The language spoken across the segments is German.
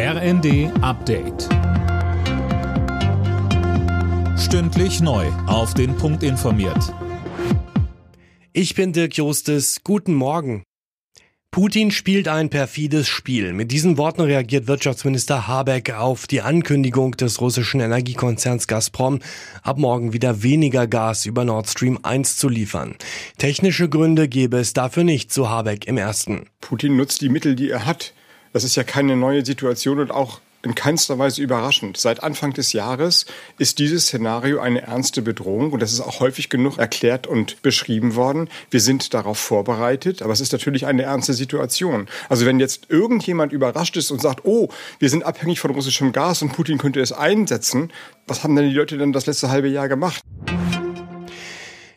RND Update. Stündlich neu. Auf den Punkt informiert. Ich bin Dirk Jostes. Guten Morgen. Putin spielt ein perfides Spiel. Mit diesen Worten reagiert Wirtschaftsminister Habeck auf die Ankündigung des russischen Energiekonzerns Gazprom, ab morgen wieder weniger Gas über Nord Stream 1 zu liefern. Technische Gründe gäbe es dafür nicht, so Habeck im ersten. Putin nutzt die Mittel, die er hat. Das ist ja keine neue Situation und auch in keinster Weise überraschend. Seit Anfang des Jahres ist dieses Szenario eine ernste Bedrohung und das ist auch häufig genug erklärt und beschrieben worden. Wir sind darauf vorbereitet, aber es ist natürlich eine ernste Situation. Also wenn jetzt irgendjemand überrascht ist und sagt, oh, wir sind abhängig von russischem Gas und Putin könnte es einsetzen, was haben denn die Leute denn das letzte halbe Jahr gemacht?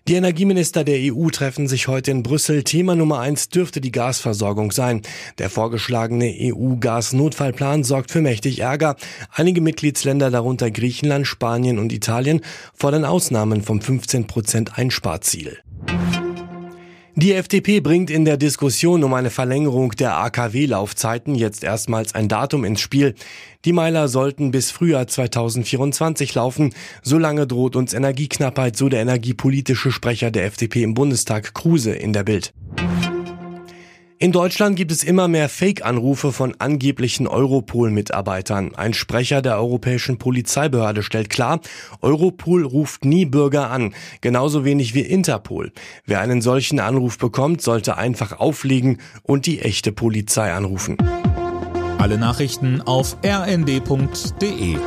Die Energieminister der EU treffen sich heute in Brüssel. Thema Nummer eins dürfte die Gasversorgung sein. Der vorgeschlagene EU-Gasnotfallplan sorgt für mächtig Ärger. Einige Mitgliedsländer, darunter Griechenland, Spanien und Italien, fordern Ausnahmen vom 15 Prozent Einsparziel. Die FDP bringt in der Diskussion um eine Verlängerung der AKW-Laufzeiten jetzt erstmals ein Datum ins Spiel. Die Meiler sollten bis Frühjahr 2024 laufen. Solange droht uns Energieknappheit, so der energiepolitische Sprecher der FDP im Bundestag Kruse in der Bild. In Deutschland gibt es immer mehr Fake-Anrufe von angeblichen Europol-Mitarbeitern. Ein Sprecher der Europäischen Polizeibehörde stellt klar, Europol ruft nie Bürger an, genauso wenig wie Interpol. Wer einen solchen Anruf bekommt, sollte einfach auflegen und die echte Polizei anrufen. Alle Nachrichten auf rnd.de